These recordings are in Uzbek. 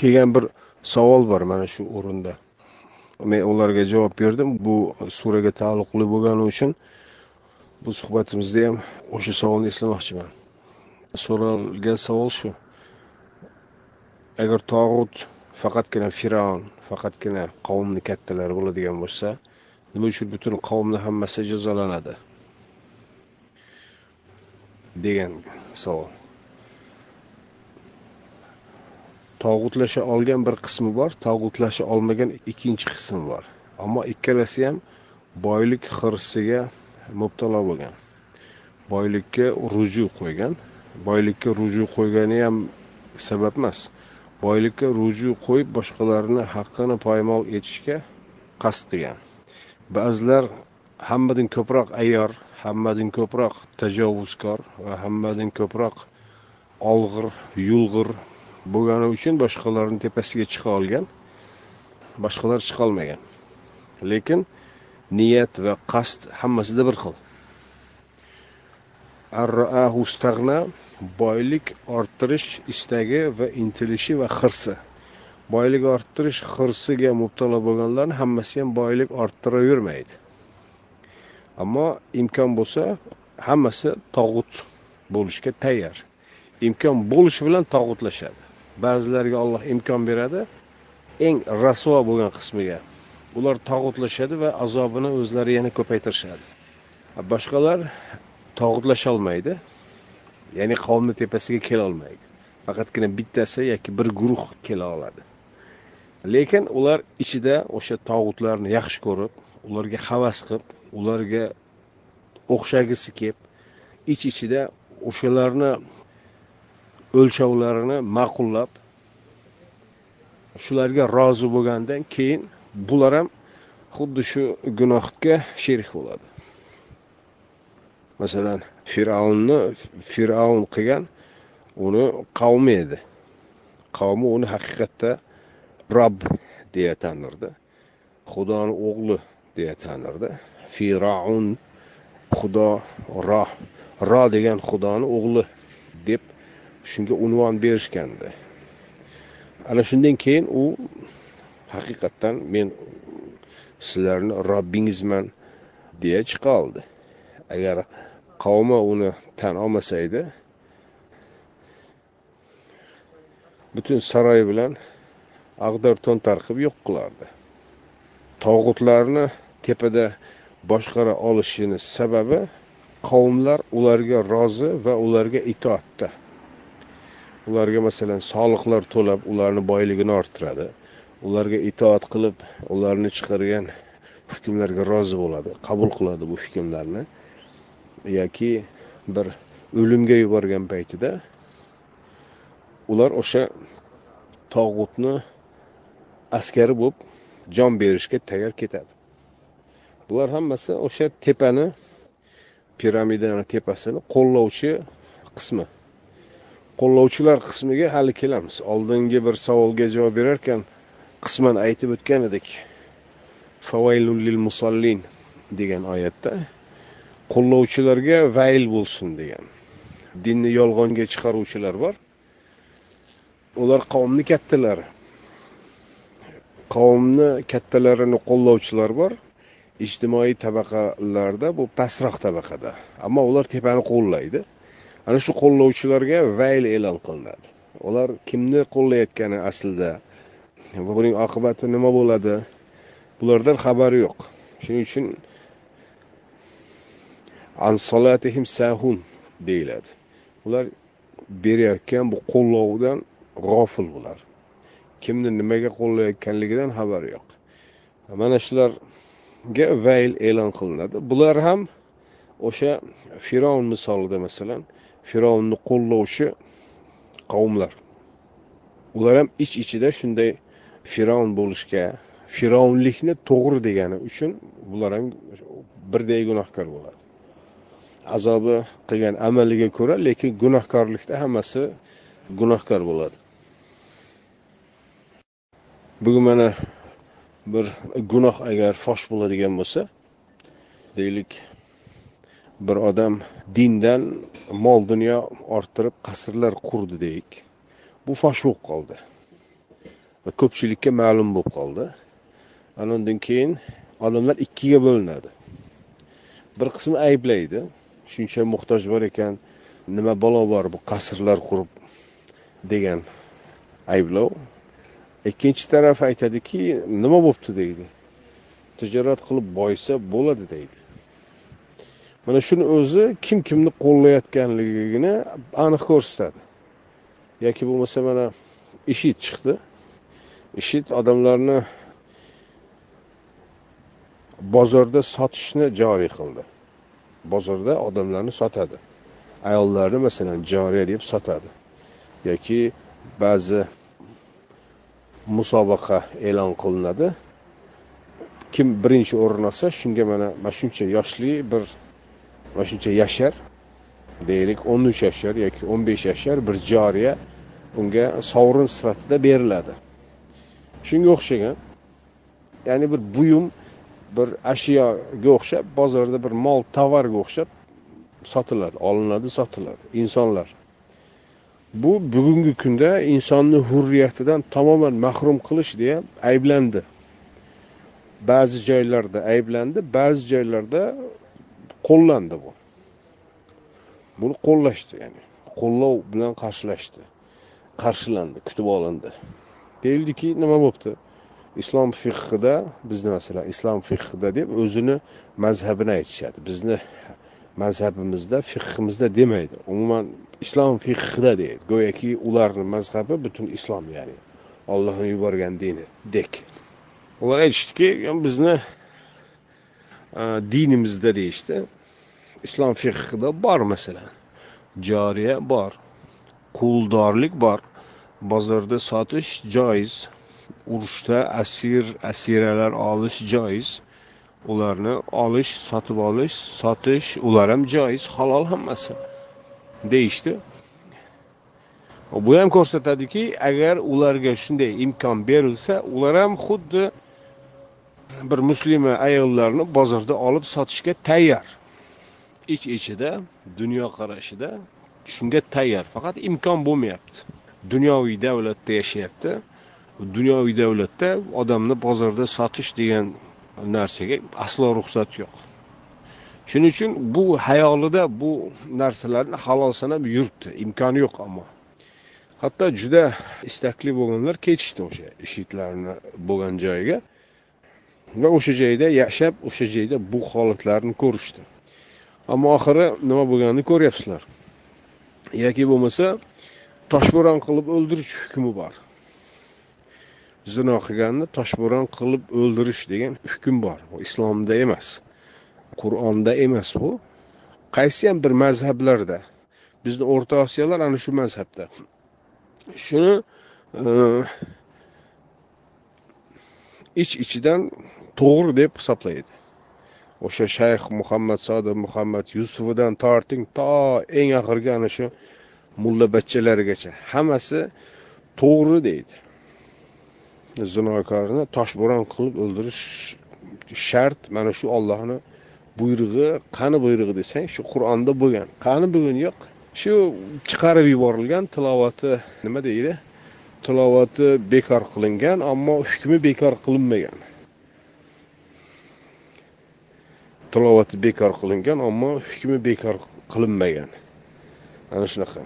kelgan bir savol bor mana shu o'rinda. Men ularga javob berdim. Bu suraga taalluqli bo'lgani uchun bu suhbatimizda ham o'sha savolni eslamoqchiman. So'ralgan savol shu. Agar tog'ut faqatgina fir'avn faqatgina qavmni kattalari bo'ladigan bo'lsa nima uchun butun qavmni hammasi jazolanadi? degan savol. Tog'utlasha olgan bir qismi bor tog'utlasha olmagan ikkinchi qismi bor. Ammo ikkalasi ham boylik hirsiga mubtalo bo'lgan. Boylikka ruju qo'ygan. Boylikka ruju qo'ygani ham sabab emas. Boylikka ruju qo'yib boshqalarni haqqini poymol etishga qasd qilgan. Ba'zilar hammadan ko'proq ayyor hammadan ko'proq tajovuzkor va hammadan ko'proq olg'ir yulg'ir bo'lgani uchun boshqalarni tepasiga chiqa olgan. Boshqalar chiqolmagan lekin niyat va qasd hammasida bir xil. Boylik orttirish istagi va intilishi va hirsi boylik orttirish hirsiga mubtalo bo'lganlarni hammasi ham boylik orttiravermaydi. Ammo imkon bo'lsa hammasi tog'ut bo'lishga tayyor. Imkon bo'lishi bilan tog'utlashadi. Ba'zilariga olloh imkon beradi. Eng rasvo bo'lgan qismiga ular tog'utlashadi va azobini o'zlari yana ko'paytirishadi. Boshqalar tog'utlasholmaydi ya'ni qavmni tepasiga kelolmaydi faqatgina bittasi yoki bir guruh kela oladi. Lekin ular ichida o'sha tog'utlarni yaxshi ko'rib ularga havas qilib ularga o'xshagisi kelib ich ichida o'shalarni o'lchovlarini ma'qullab shularga rozi bo'lgandan keyin bular ham xuddi shu gunohga sherik bo'ladi. Masalan fir'avnni fir'avn qilgan uni qavmi edi. Qavmi uni haqiqatda rob deya tanirdi. Xudoni o'g'li deya tanirdi. Fir'avn xudo ro ro degan xudoni o'g'li deb shunga unvon berishgandi. Ana shundan keyin u haqiqatdan men sizlarni robbingizman deya chiqa oldi. Agar qavmi uni tan olmasa edi butun saroy bilan ag'dar to'ntar qilib yo'q qilardi. Tog'utlarni tepada boshqara olishini sababi qavmlar ularga rozi va ularga itoatda. Ularga masalan soliqlar to'lab ularni boyligini orttiradi. Ularga itoat qilib ularni chiqargan hukmlarga rozi bo'ladi qabul qiladi bu hukmlarni. Yoki bir o'limga yuborgan paytida ular o'sha tog'utni askari bo'lib jon berishga tayyor ketadi. Bular hammasi o'sha tepani piramidani tepasini qo'llovchi qismi. Qo'llovchilar qismiga hali kelamiz. Oldingi bir savolga javob berarkan qisman aytib o'tgan edik. Lil musallin degan oyatda qo'llovchilarga vayl bo'lsin degan. Dinni yolg'onga chiqaruvchilar bor. Ular qavmni kattalari. Qavmni kattalarini qo'llovchilar bor. Ijtimoiy tabaqalarda bu pastroq tabaqada. Ammo ular tepani qo'llaydi. Ana shu qo'llovchilarga vayl e'lon qilinadi. Ular kimni qo'llayotgani aslida va buning oqibati nima bo'ladi bulardan xabari yo'q. Shuning uchun ansolatihim sahun deyiladi. Ular berayotgan bu qo'llovdan g'ofil bular. Kimni nimaga qo'llayotganligidan xabari yo'q. Mana shularga vayl e'lon qilinadi. Bular ham o'sha fir'avn misolida masalan fir'avnni qo'llovchi qavmlar. Ular ham ich ichida shunday fir'avn bo'lishga fir'avnlikni to'g'ri degani uchun bular ham birday gunohkor bo'ladi. Azobi qilgan amaliga ko'ra lekin gunohkorlikda hammasi gunohkor bo'ladi. Bugun mana bir gunoh agar fosh bo'ladigan bo'lsa deylik bir odam dindan mol dunyo orttirib qasrlar qurdi deylik bu fosh bo'lib qoldi. Va ko'pchilikka ma'lum bo'lib qoldi. Ana undan keyin odamlar ikkiga bo'linadi. Bir qismi ayblaydi. Shuncha muhtoj bor ekan nima balo bor bu qasrlar qurib degan ayblov. Ikkinchi taraf aytadiki nima bo'libdi deydi. Tijorat qilib boyisa bo'ladi deydi. Mana shuni o'zi kim kimni qo'llayotganligini aniq ko'rsatadi. Yoki bo'lmasa mana ishid chiqdi. Ishid odamlarni bozorda sotishni joriy qildi. Bozorda odamlarni sotadi. Ayollarni masalan joriya deb sotadi. Yoki ba'zi musobaqa e'lon qilinadi. Kim birinchi o'rin olsa shunga mana mana shuncha yoshli bir mana shuncha yashar deylik o'n uch yashar yoki o'n besh yashar bir joriya unga sovrin sifatida beriladi. Shunga o'xshagan ya'ni bir buyum bir ashyoga o'xshab bozorda bir mol tovarga o'xshab sotiladi olinadi sotiladi insonlar. Bu bugungi kunda insonni hurriyatidan tamoman mahrum qilish deya ayblandi. Ba'zi joylarda ayblandi ba'zi joylarda qo'llandi bu. Buni qo'llashdi ya'ni qo'llov bilan qarshilashdi. Qarshilandi kutib olindi. Deyildiki nima bo'libdi islom fiqhida bizni masalan islom fiqhida deb o'zini mazhabini aytishadi. Bizni mazhabimizda fiqhimizda demaydi. Umuman islom fiqhida deydi. Go'yoki ularni mazhabi butun islom ya'ni ollohni yuborgan dini dek. Ular aytishdiki bizni dinimizda deyishdi islom fiqhida bor masalan joriya bor quldorlik bor bozorda sotish joiz urushda asir asiralar olish joiz ularni olish sotib olish sotish ular ham joiz halol hammasi. Deyishdi bu ham ko'rsatadiki agar ularga shunday imkon berilsa ular ham xuddi bir muslima ayollarni bozorda olib sotishga tayyor. Ich ichida dunyoqarashida shunga tayyor. Faqat imkon bo'lmayapti. Dunyoviy davlatda yashayapti. Dunyoviy davlatda odamni bozorda sotish degan narsaga aslo ruxsat yo'q. Shuning uchun bu hayolida bu narsalarni halol sanab yuribdi. Imkoni yo'q ammo. Hatto juda istakli bo'lganlar ketishdi o'sha ishitlarni bo'lgan joyiga va o'sha joyda yashab o'sha joyda bu holatlarni ko'rishdi. Ammo oxiri nima bo'lganini ko'ryapsizlar. Yoki bo'lmasa toshbo'ron qilib o'ldirish hukmi bor. Zino qilganni toshbo'ron qilib o'ldirish degan hukm bor. Bu islomda emas qur'onda emas bu. Qaysi ham bir mazhablarda bizni o'rta osiyolar ana shu mazhabda. Shuni e, ich ichidan to'g'ri deb hisoblaydi o'sha shayx muhammad sodiq muhammad yusufidan torting to eng oxirgi ana shu mullabachchalarigacha hammasi to'g'ri deydi. Zinokorni toshbo'ron qilib o'ldirish shart mana shu ollohni buyrug'i qani buyrug'i desang shu qur'onda bo'lgan. Qani bugun yo'q? Shu chiqarib yuborilgan tilovati nima deydi? Tilovati bekor qilingan ammo hukmi bekor qilinmagan. Tilovati bekor qilingan ammo hukmi bekor qilinmagan. Ana shunaqa.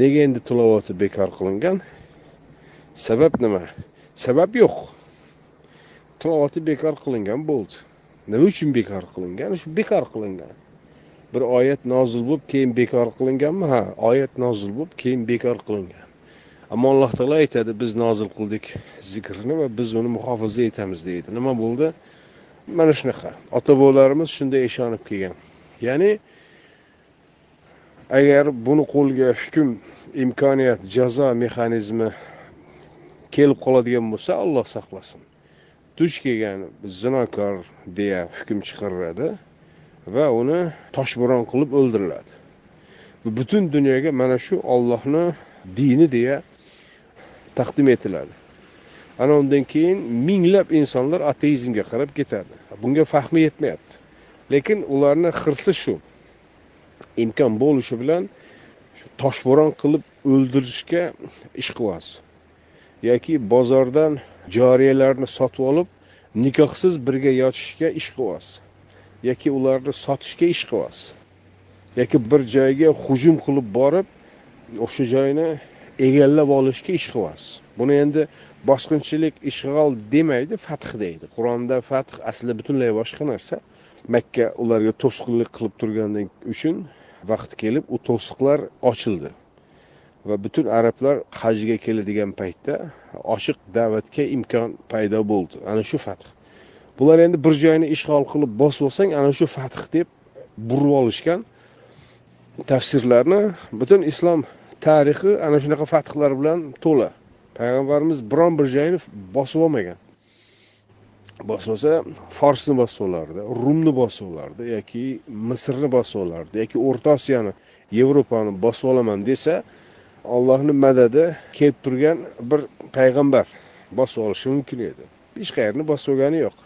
Nega endi tilovati bekor qilingan? Sabab nima? Sabab yo'q. Tilovati bekor qilingan bo'ldi. Nima uchun bekor qilingan? Shu bekor qilingan. Bir oyat nozil bo'lib keyin bekor qilinganmi? Ha oyat nozil bo'lib keyin bekor qilingan. Ammo alloh taolo aytadi biz nozil qildik zikrni va biz uni muhofaza etamiz deydi. Nima bo'ldi? Mana shunaqa. Ota bobolarimiz shunday ishonib kelgan. Ya'ni agar buni qo'lga hukm imkoniyat jazo mexanizmi kelib qoladigan bo'lsa alloh saqlasin. Duch kelgan zinokor deya hukm chiqariladi va uni toshbo'ron qilib o'ldiriladi. Butun dunyoga mana shu ollohni dini deya taqdim etiladi. Ana undan keyin minglab insonlar ateizmga qarab ketadi. Bunga fahmi yetmayapti. Lekin ularni hirsi shu. Imkon bo'lishi bilan toshbo'ron qilib o'ldirishga ishqiboz yoki bozordan joriyalarni sotib olib nikohsiz birga yotishga ish qilyapsiz yoki ularni sotishga ish qilyapsiz yoki bir joyga hujum qilib borib o'sha joyni egallab olishga ish qilyapsiz buni endi bosqinchilik ishg'ol demaydi fath deydi. Qur'onda fath asli butunlay boshqa narsa. Makka ularga to'sqinlik qilib turgandan uchun vaqt kelib u to'siqlar ochildi. Va butun arablar hajga keladigan paytda ochiq da'vatga imkon paydo bo'ldi. Ana shu fath. Bular endi bir joyni ishg'ol qilib bosib olsang ana shu fath deb burib olishgan tafsirlarni butun islom tarixi ana shunaqa fathlar bilan to'la. Payg'ambarimiz biron bir joyni bosib olmagan. Bosmasa forsni bosib olardi rumni bosib olardi yoki misrni bosib olardi yoki o'rta osiyoni yevropani bosib olaman desa ollohni madadi kelib turgan bir payg'ambar bosib olishi mumkin edi. Hech qayerni bosib olgani yo'q.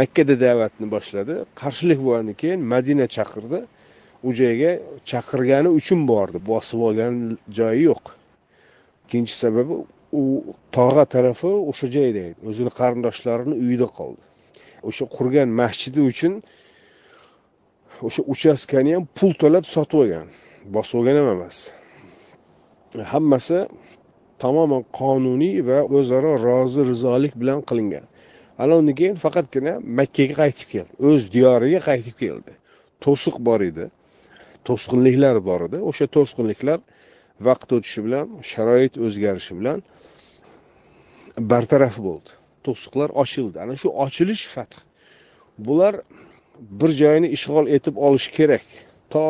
Makkada da'vatni boshladi. Qarshilik bo'lgandan keyin madina chaqirdi. U joyga chaqirgani uchun bordi. Bosib olgan joyi yo'q. Ikkinchi sababi u tog'a tarafi o'sha joyda edi. O'zini qarindoshlarini uyida qoldi. O'sha qurgan masjidi uchun o'sha uchastkani ham pul to'lab sotib olgan. Bosib olgan ham emas. Hammasi tamoman qonuniy va o'zaro rozi rizolik bilan qilingan. Ana undan keyin faqatgina makkaga qaytib keldi. O'z diyoriga qaytib keldi. To'siq bor edi. To'sqinliklar bor edi. O'sha to'sqinliklar vaqt o'tishi bilan sharoit o'zgarishi bilan bartaraf bo'ldi. To'siqlar ochildi. Ana shu ochilish fath. Bular bir joyni ishg'ol etib olish kerak. To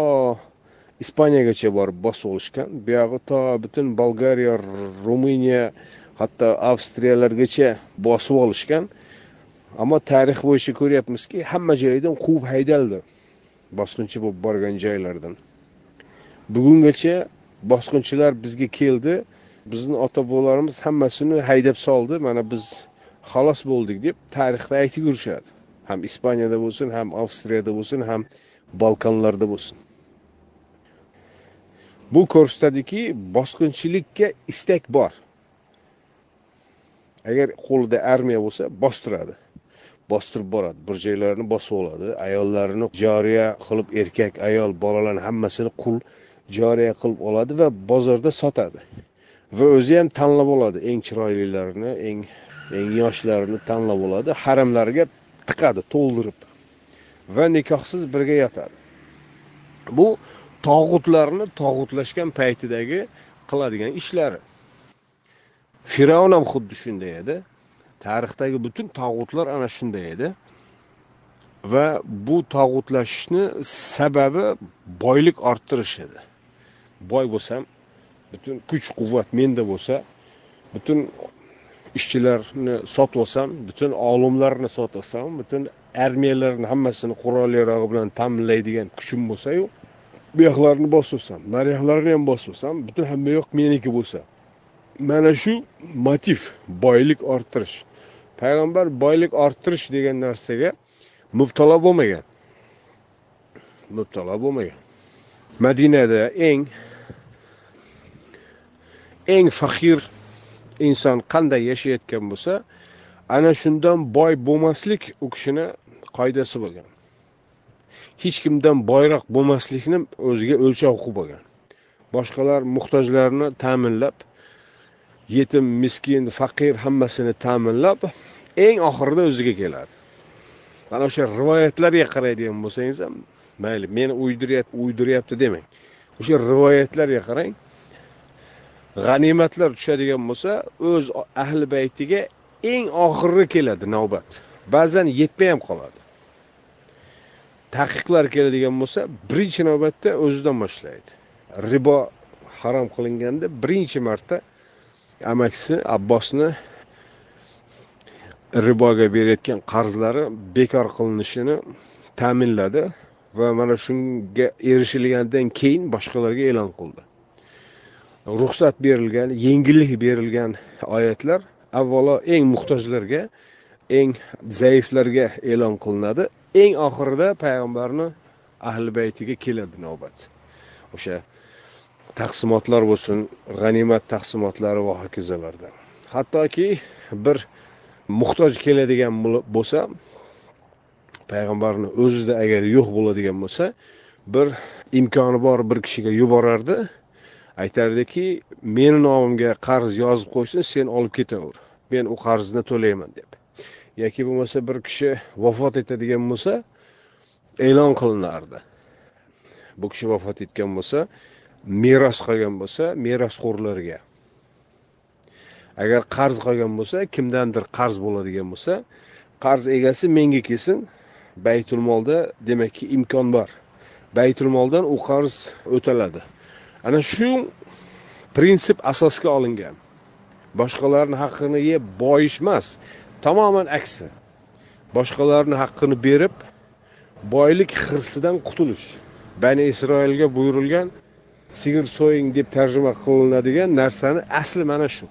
ispaniyagacha borib bosib olishgan buyog'i to butun bolgariya ruminiya hatto avstriyalargacha bosib olishgan. Ammo tarix bo'yicha ko'ryapmizki hamma joydan quvib haydaldi. Bosqinchi bo'lib borgan joylardan. Bugungacha bosqinchilar bizga keldi. Bizni ota bobolarimiz hammasini haydab soldi. Mana biz xalos bo'ldik deb tarixda aytib yurishadi. Ham ispaniyada bo'lsin ham avstriyada bo'lsin ham balkanlarda bo'lsin. Bu ko'rsatadiki bosqinchilikka istak bor. Agar qo'lida armiya bo'lsa bostiradi. Bostirib boradi. Bir bosib oladi ayollarini joriya qilib erkak ayol bolalarni hammasini qul joriya qilib oladi va bozorda sotadi. Va o'zi ham tanlab oladi. Eng chiroylilarini eng eng yoshlarini tanlab oladi. Haramlariga tiqadi to'ldirib va nikohsiz birga yotadi. Bu tog'utlarni tog'utlashgan paytidagi qiladigan ishlari. Fir'avn ham xuddi shunday edi. Tarixdagi butun tog'utlar ana shunday edi. Va bu tog'utlashishni sababi boylik orttirish edi. Boy bo'lsam butun kuch quvvat menda bo'lsa butun ishchilarni sotib olsam butun olimlarni sotib olsam butun armiyalarni hammasini qurol yarog'i bilan ta'minlaydigan kuchim bo'lsayu bu yoqlarni bosib olsam nariyoqlarni ham bosib olsam butun hamma yoq meniki bo'lsa mana shu motiv boylik orttirish. Payg'ambar boylik orttirish degan narsaga mubtalo bo'lmagan. Mubtalo bo'lmagan. Madinada eng eng faqir inson qanday yashayotgan bo'lsa ana shundan boy bo'lmaslik u kishini qoidasi bo'lgan. Hech kimdan boyroq bo'lmaslikni o'ziga o'lchov qilib olgan boshqalar muhtojlarni ta'minlab yetim miskin faqir hammasini ta'minlab eng oxirida o'ziga keladi. Mana o'sha rivoyatlarga qaraydigan bo'lsangiz ham mayli meni uydiryapti demang. O'sha rivoyatlarga qarang. G'animatlar tushadigan bo'lsa o'z ahli baytiga eng oxirgi keladi navbat. Ba'zan yetmay ham qoladi. Taqiqlar keladigan bo'lsa birinchi navbatda o'zidan boshlaydi. Ribo harom qilinganda birinchi marta amakisi abbosni riboga berayotgan qarzlari bekor qilinishini ta'minladi va mana shunga erishilgandan keyin boshqalarga e'lon qildi. Ruxsat berilgan yengillik berilgan oyatlar avvalo eng muhtojlarga eng zaiflarga e'lon qilinadi. Eng oxirida payg'ambarni ahli baytiga keladi navbat. O'sha taqsimotlar bo'lsin g'animat taqsimotlari va hokazolarda hattoki bir muhtoj keladigan bo'lsa payg'ambarni o'zida agar yo'q bo'ladigan bo'lsa bir imkoni bor bir kishiga yuborardi. Aytardiki meni nomimga qarz yozib qo'ysin sen olib ketaver. Men u qarzni to'layman deb. Yoki bo'lmasa bir kishi vafot etadigan bo'lsa e'lon qilinardi. Bu kishi vafot etgan bo'lsa meros qolgan bo'lsa merosxo'rlarga agar qarz qolgan bo'lsa kimdandir qarz bo'ladigan bo'lsa qarz egasi menga kelsin baytul molda demakki imkon bor. Baytul moldan u qarz o'taladi. Ana shu prinsip asosga olingan. Boshqalarni haqqini yeb boyish emas tamoman aksi. Boshqalarni haqqini berib boylik hirsidan qutulish. Bani isroilga buyurilgan sigir so'ying deb tarjima qilinadigan narsani asli mana shu.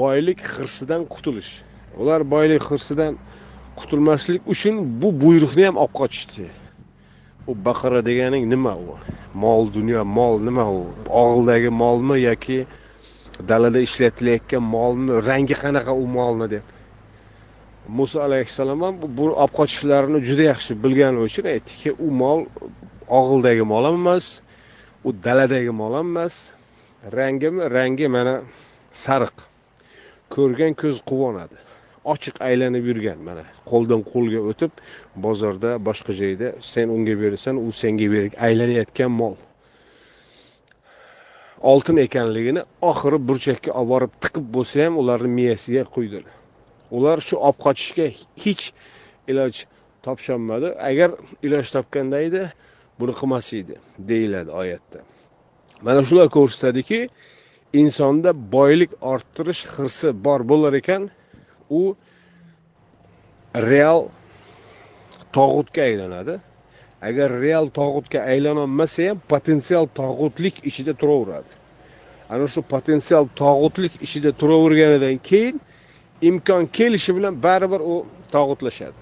Boylik hirsidan qutulish. Ular boylik hirsidan qutulmaslik uchun bu buyruqni ham olib qochishdi. U baqara deganing nima u? Mol dunyo mol nima u? Og'ildagi molmi yoki dalada ishlatilayotgan molmi? Rangi qanaqa u molni deb? Muso alayhissalom ham bu olib qochishlarini juda yaxshi bilgani uchun aytdiki u mol og'ildagi mol ham emas u daladagi mol ham emas rangimi rangi mana sariq. Ko'rgan ko'z quvonadi. Ochiq aylanib yurgan mana. Qo'ldan qo'lga o'tib bozorda boshqa joyda sen unga berasan u senga berar aylanayotgan mol. Oltin ekanligini oxiri burchakka olib borib tiqib bo'lsa ham ularni miyasiga quydi ular shu olib qochishga hech iloj topisholmadi agar iloj topganda edi buni qilmas deyiladi oyatda. Mana shular ko'rsatadiki insonda boylik orttirish hirsi bor bo'lar ekan u real tog'utga aylanadi. Agar real tog'utga aylanolmasa ham potensial tog'utlik ichida turaveradi. Ana shu potensial tog'utlik ichida turaverganidan keyin imkon kelishi bilan baribir u tog'utlashadi.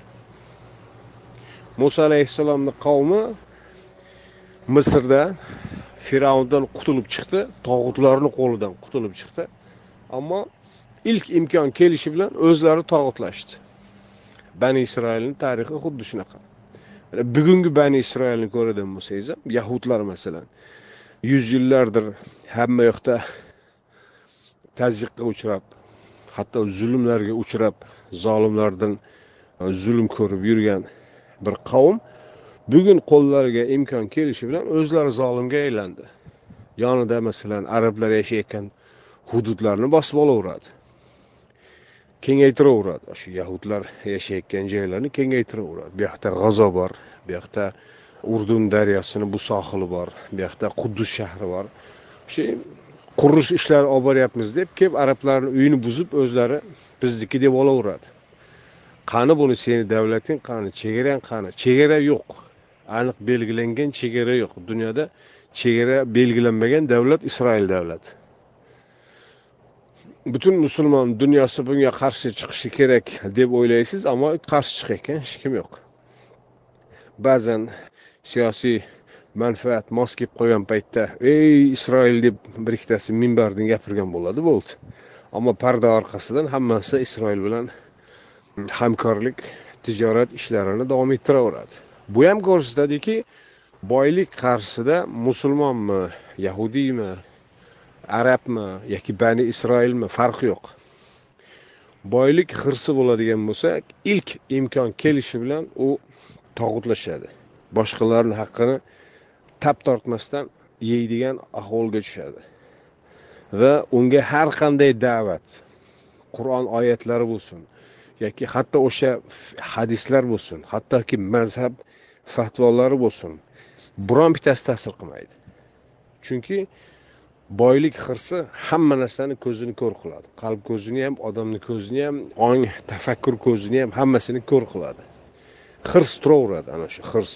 Muso alayhissalomni qavmi misrda fir'avndan qutulib chiqdi. Tog'utlarni qo'lidan qutulib chiqdi. Ammo ilk imkon kelishi bilan o'zlari tog'utlashdi. Bani isroilni tarixi xuddi shunaqa. Bugungi bani isroilni ko'radigan bo'lsangiz ham yahudlar masalan yuz yillardir hamma yoqda tazyiqqa uchrab hatto zulmlarga uchrab zolimlardan zulm ko'rib yurgan bir qavm bugun qo'llariga imkon kelishi bilan o'zlari zolimga aylandi. Yonida masalan arablar yashayotgan hududlarni bosib olaveradi. Kengaytiraveradi. Shu yahudlar yashayotgan joylarni kengaytiraveradi. Bu yoqda g'azo bor bu yoqda urdun daryosini bu sohili bor bu yoqda quddus shahri bor. Shu qurilish ishlari olib boryapmiz deb kelib arablarni uyini buzib o'zlari bizniki deb olaveradi. Qani buni seni davlating qani chegarang qani? Chegara yo'q. Aniq belgilangan chegara yo'q. Dunyoda chegara belgilanmagan davlat isroil davlati. Butun musulmon dunyosi bunga qarshi chiqishi kerak deb o'ylaysiz ammo qarshi chiqayotgan hech kim yo'q. Ba'zan siyosiy manfaat mos kelib qolgan paytda ey isroil deb bir ikkitasi minbardan gapirgan bo'ladi bo'ldi. Ammo parda orqasidan hammasi isroil bilan hamkorlik tijorat ishlarini davom ettiraveradi. Bu ham ko'rsatadiki boylik qarshisida musulmonmi yahudiymi arabmi yoki bani isroilmi farqi yo'q. Boylik hirsi bo'ladigan bo'lsa ilk imkon kelishi bilan u tog'utlashadi. Boshqalarni haqqini tap tortmasdan yeydigan ahvolga tushadi. Va unga har qanday da'vat qur'on oyatlari bo'lsin yoki hatto o'sha hadislar bo'lsin hattoki mazhab fatvolari bo'lsin. Biron bittasi ta'sir qilmaydi. Chunki boylik hirsi hamma narsani ko'zini ko'r qiladi. Qalb ko'zini ham odamni ko'zini ham ong tafakkur ko'zini ham hammasini ko'r qiladi. Hirs turaveradi ana shu hirs.